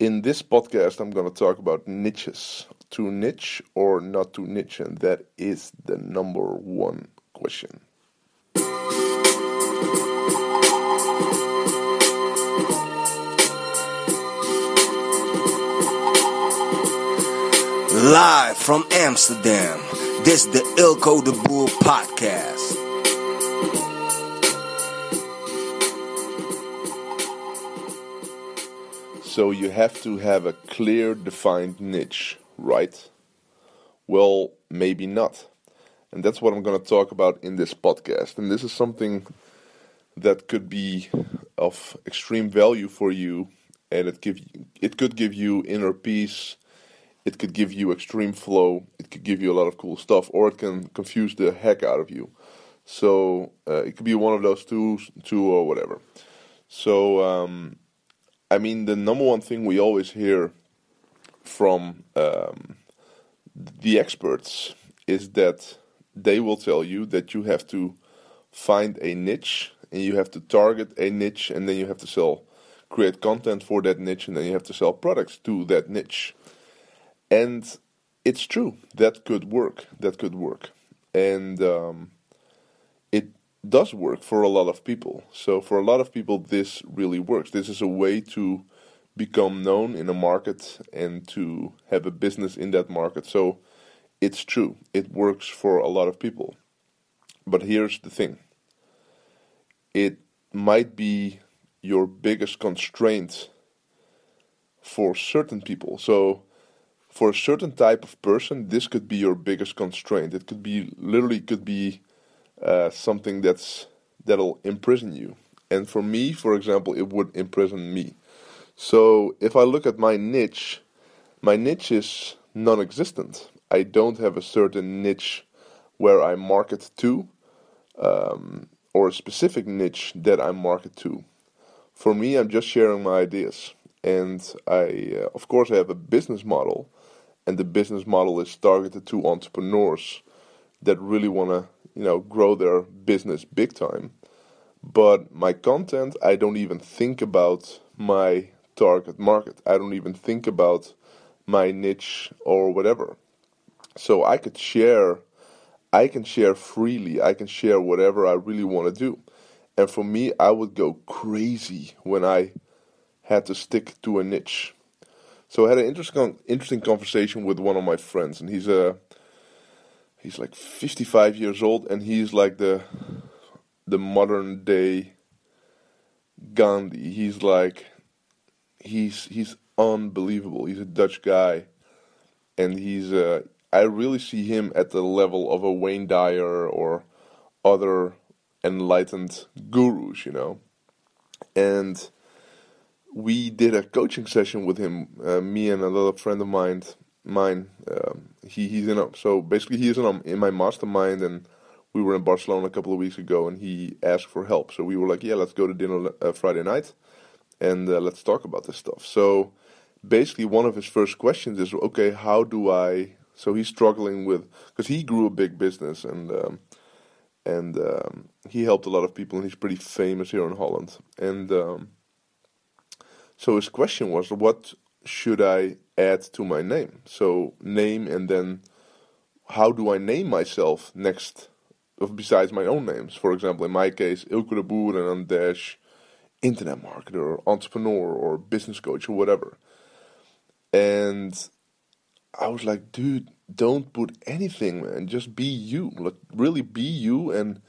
In this podcast, I'm going to talk about niches. To niche or not to niche? And that is the number one question. Live from Amsterdam, this is the Eelco de Boer podcast. So you have to have a clear defined niche, right? Well, maybe not. And that's what I'm going to talk about in this podcast. And this is something that could be of extreme value for you and it give it could give you inner peace, it could give you extreme flow, it could give you a lot of cool stuff or it can confuse the heck out of you. So, uh, it could be one of those two two or whatever. So, um, I mean, the number one thing we always hear from um, the experts is that they will tell you that you have to find a niche and you have to target a niche and then you have to sell, create content for that niche and then you have to sell products to that niche. And it's true, that could work. That could work. And um, does work for a lot of people. So for a lot of people, this really works. This is a way to become known in a market and to have a business in that market. So it's true. It works for a lot of people. But here's the thing. It might be your biggest constraint for certain people. So for a certain type of person, this could be your biggest constraint. It could be literally could be uh, something that's that'll imprison you. And for me, for example, it would imprison me. So if I look at my niche, my niche is non-existent. I don't have a certain niche where I market to, um, or a specific niche that I market to. For me, I'm just sharing my ideas, and I, uh, of course, I have a business model, and the business model is targeted to entrepreneurs that really want to you know grow their business big time. But my content i don't even think about my target market. I don't even think about my niche or whatever. So i could share i can share freely. I can share whatever i really want to do. And for me i would go crazy when i had to stick to a niche. So i had an interesting interesting conversation with one of my friends and he's a he's like 55 years old and he's like the the modern day Gandhi. He's like he's he's unbelievable. He's a Dutch guy and he's uh I really see him at the level of a Wayne Dyer or other enlightened gurus, you know. And we did a coaching session with him, uh, me and another friend of mine, mine. Um, he he's in a, so basically he's in a, in my mastermind, and we were in Barcelona a couple of weeks ago, and he asked for help. So we were like, yeah, let's go to dinner uh, Friday night, and uh, let's talk about this stuff. So basically, one of his first questions is, okay, how do I? So he's struggling with because he grew a big business and. Um, and um, he helped a lot of people, and he's pretty famous here in Holland. And um, so his question was, what should I add to my name? So name and then how do I name myself next besides my own names? For example, in my case, Eelco de Boer and then dash internet marketer or entrepreneur or business coach or whatever. And I was like, dude, don't put anything, man. Just be you. Like really be you and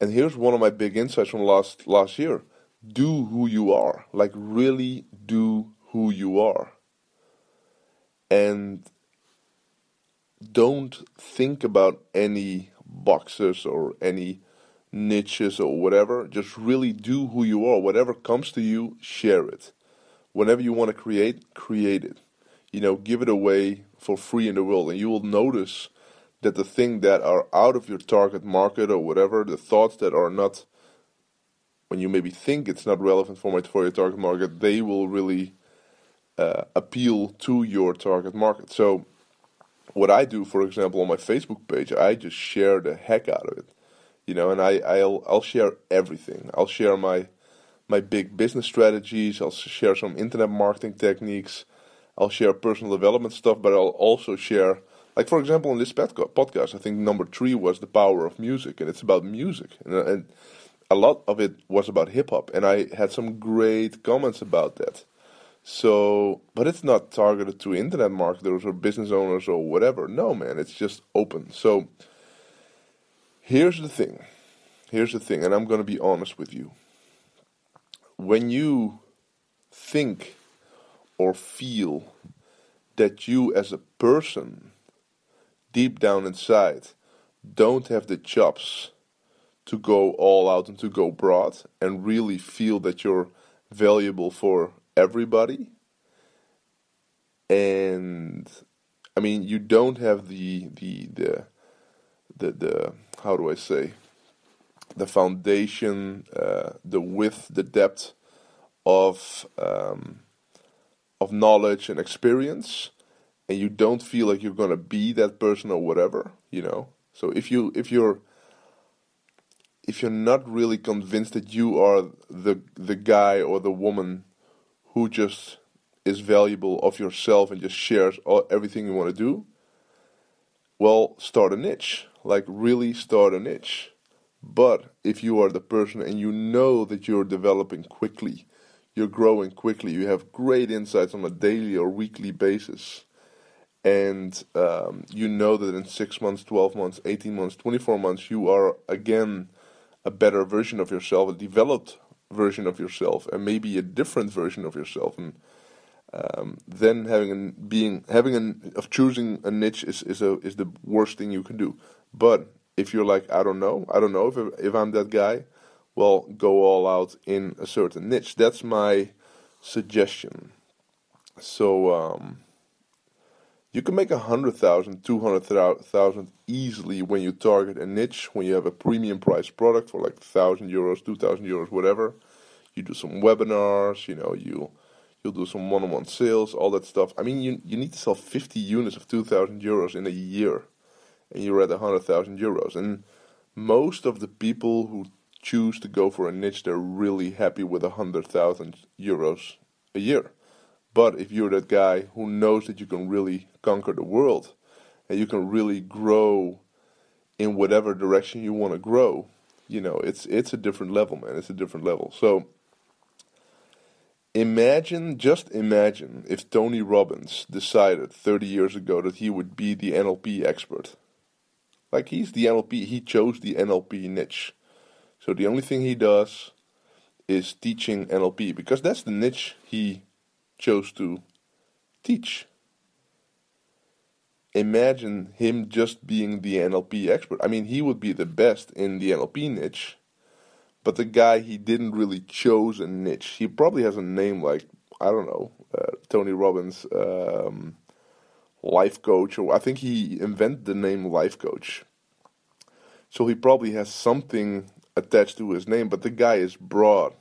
and here's one of my big insights from last last year. Do who you are. Like really do who you are. And don't think about any boxes or any niches or whatever. Just really do who you are. Whatever comes to you, share it. Whenever you want to create, create it. You know, give it away for free in the world, and you will notice that the things that are out of your target market or whatever, the thoughts that are not, when you maybe think it's not relevant for my for your target market, they will really uh, appeal to your target market. So, what I do, for example, on my Facebook page, I just share the heck out of it, you know, and I I'll I'll share everything. I'll share my my big business strategies. I'll share some internet marketing techniques. I'll share personal development stuff, but I'll also share, like for example, in this podcast, I think number three was the power of music, and it's about music, and, and a lot of it was about hip hop, and I had some great comments about that. So, but it's not targeted to internet marketers or business owners or whatever. No, man, it's just open. So, here's the thing. Here's the thing, and I'm going to be honest with you. When you think or feel that you as a person, deep down inside, don't have the chops to go all out and to go broad and really feel that you're valuable for everybody. And I mean, you don't have the the the the, the how do I say the foundation, uh, the width, the depth of um, of knowledge and experience, and you don't feel like you're gonna be that person or whatever, you know. So if you if you're if you're not really convinced that you are the the guy or the woman who just is valuable of yourself and just shares all, everything you want to do, well, start a niche. Like really start a niche. But if you are the person and you know that you're developing quickly, you're growing quickly, you have great insights on a daily or weekly basis, and um, you know that in six months, 12 months, 18 months, 24 months, you are again a better version of yourself, a developed version of yourself, and maybe a different version of yourself. And um, then having an, being having an, of choosing a niche is is a is the worst thing you can do. But if you're like, I don't know, I don't know if if I'm that guy, well, go all out in a certain niche. That's my suggestion. So um, you can make a hundred thousand, two hundred thousand easily when you target a niche. When you have a premium price product for like thousand euros, two thousand euros, whatever. You do some webinars. You know, you you'll do some one-on-one sales, all that stuff. I mean, you you need to sell fifty units of two thousand euros in a year and you're at 100,000 euros. And most of the people who choose to go for a niche, they're really happy with 100,000 euros a year. But if you're that guy who knows that you can really conquer the world and you can really grow in whatever direction you want to grow, you know, it's it's a different level, man. It's a different level. So imagine, just imagine if Tony Robbins decided 30 years ago that he would be the NLP expert like he's the NLP, he chose the NLP niche. So the only thing he does is teaching NLP because that's the niche he chose to teach. Imagine him just being the NLP expert. I mean, he would be the best in the NLP niche, but the guy he didn't really chose a niche. He probably has a name like I don't know, uh, Tony Robbins. Um, life coach, or I think he invented the name life coach. So he probably has something attached to his name, but the guy is broad,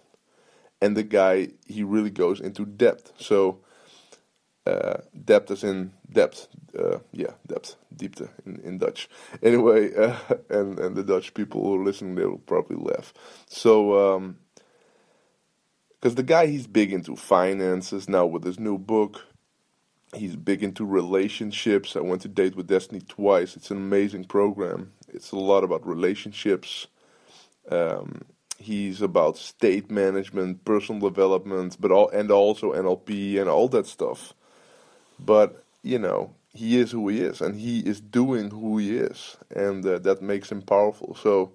and the guy he really goes into depth. So uh, depth is in depth, uh, yeah, depth, diepte in, in Dutch. Anyway, uh, and and the Dutch people who are listening, they will probably laugh. So. Um, because the guy he's big into finances now with his new book He's big into relationships. I went to Date with Destiny twice. It's an amazing program. It's a lot about relationships. Um, he's about state management, personal development, but all and also NLP and all that stuff. But you know, he is who he is, and he is doing who he is, and uh, that makes him powerful. So,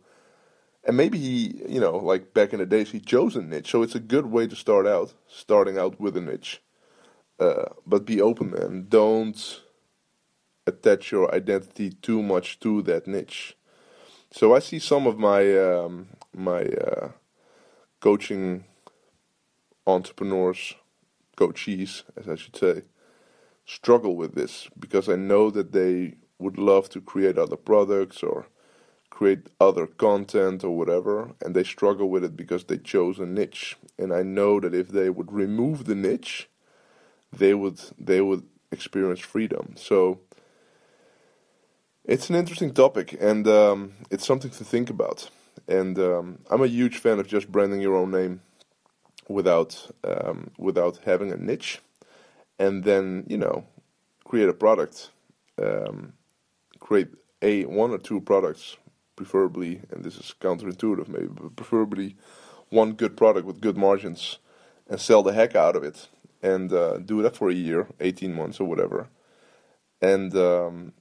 and maybe he, you know, like back in the days, he chose a niche. So it's a good way to start out, starting out with a niche. Uh, but be open and don't attach your identity too much to that niche. So I see some of my um, my uh, coaching entrepreneurs, coachees, as I should say, struggle with this because I know that they would love to create other products or create other content or whatever, and they struggle with it because they chose a niche. And I know that if they would remove the niche, they would they would experience freedom. So it's an interesting topic, and um, it's something to think about. And um, I'm a huge fan of just branding your own name. without um, without having a niche, and then you know create a product, um, create a one or two products, preferably, and this is counterintuitive maybe, but preferably one good product with good margins, and sell the heck out of it, and uh, do that for a year, eighteen months or whatever, and um,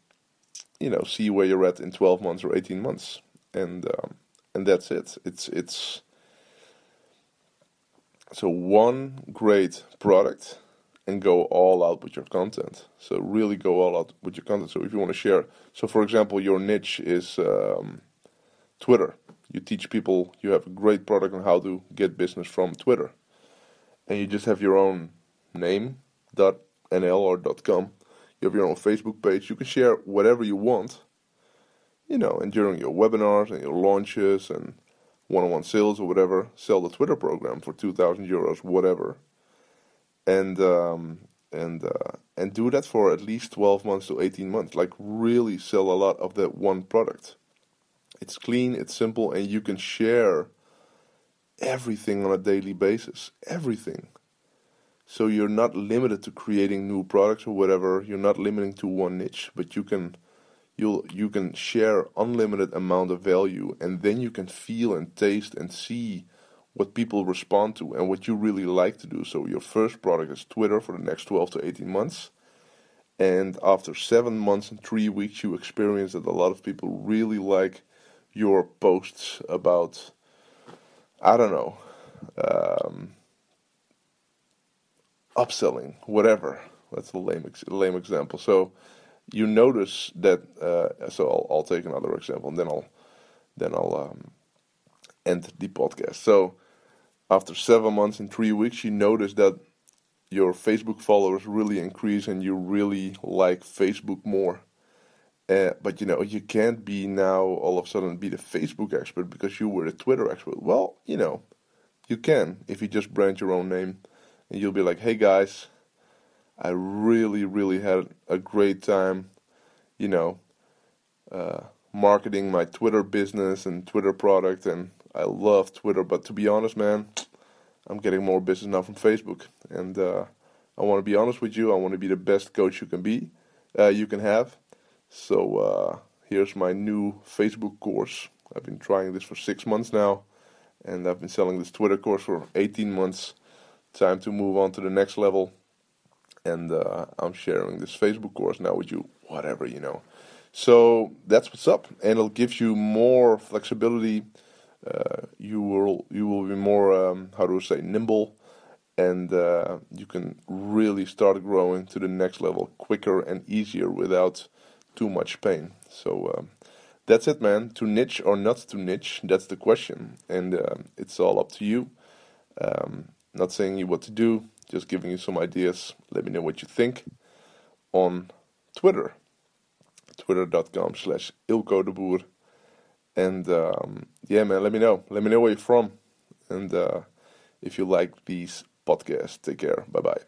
you know see where you're at in twelve months or eighteen months, and um, and that's it. It's it's so one great product and go all out with your content. So really go all out with your content. So if you want to share, so for example, your niche is um, Twitter. You teach people. You have a great product on how to get business from Twitter, and you just have your own name dot nl or dot com. You have your own Facebook page. You can share whatever you want. You know, and during your webinars and your launches and one-on-one sales or whatever, sell the Twitter program for two thousand euros, whatever, and um, and uh, and do that for at least twelve months to eighteen months. Like really sell a lot of that one product. It's clean, it's simple, and you can share everything on a daily basis. Everything. So you're not limited to creating new products or whatever. You're not limiting to one niche, but you can you'll you can share unlimited amount of value and then you can feel and taste and see what people respond to and what you really like to do so your first product is twitter for the next 12 to 18 months and after seven months and three weeks you experience that a lot of people really like your posts about i don't know um, upselling whatever that's a lame, ex- lame example so you notice that. Uh, so I'll, I'll, take another example, and then I'll then I'll um, end the podcast. So after seven months and three weeks, you notice that your Facebook followers really increase, and you really like Facebook more. Uh, but you know you can't be now all of a sudden be the Facebook expert because you were the Twitter expert. Well, you know, you can if you just brand your own name, and you'll be like, "Hey guys, I really, really had a great time, you know, uh, marketing my Twitter business and Twitter product, and I love Twitter. But to be honest, man, I'm getting more business now from Facebook, and uh, I want to be honest with you. I want to be the best coach you can be, uh, you can have. So uh, here's my new Facebook course. I've been trying this for six months now, and I've been selling this Twitter course for 18 months. Time to move on to the next level and uh, I'm sharing this Facebook course now with you, whatever you know. So that's what's up, and it'll give you more flexibility. Uh, you will you will be more um, how I say nimble, and uh, you can really start growing to the next level quicker and easier without too much pain. So um, that's it, man. To niche or not to niche, that's the question, and uh, it's all up to you. Um, not saying you what to do, just giving you some ideas. Let me know what you think on Twitter. Twitter.com slash Eelco de Boer. And um, yeah, man, let me know. Let me know where you're from. And uh, if you like these podcasts, take care. Bye bye.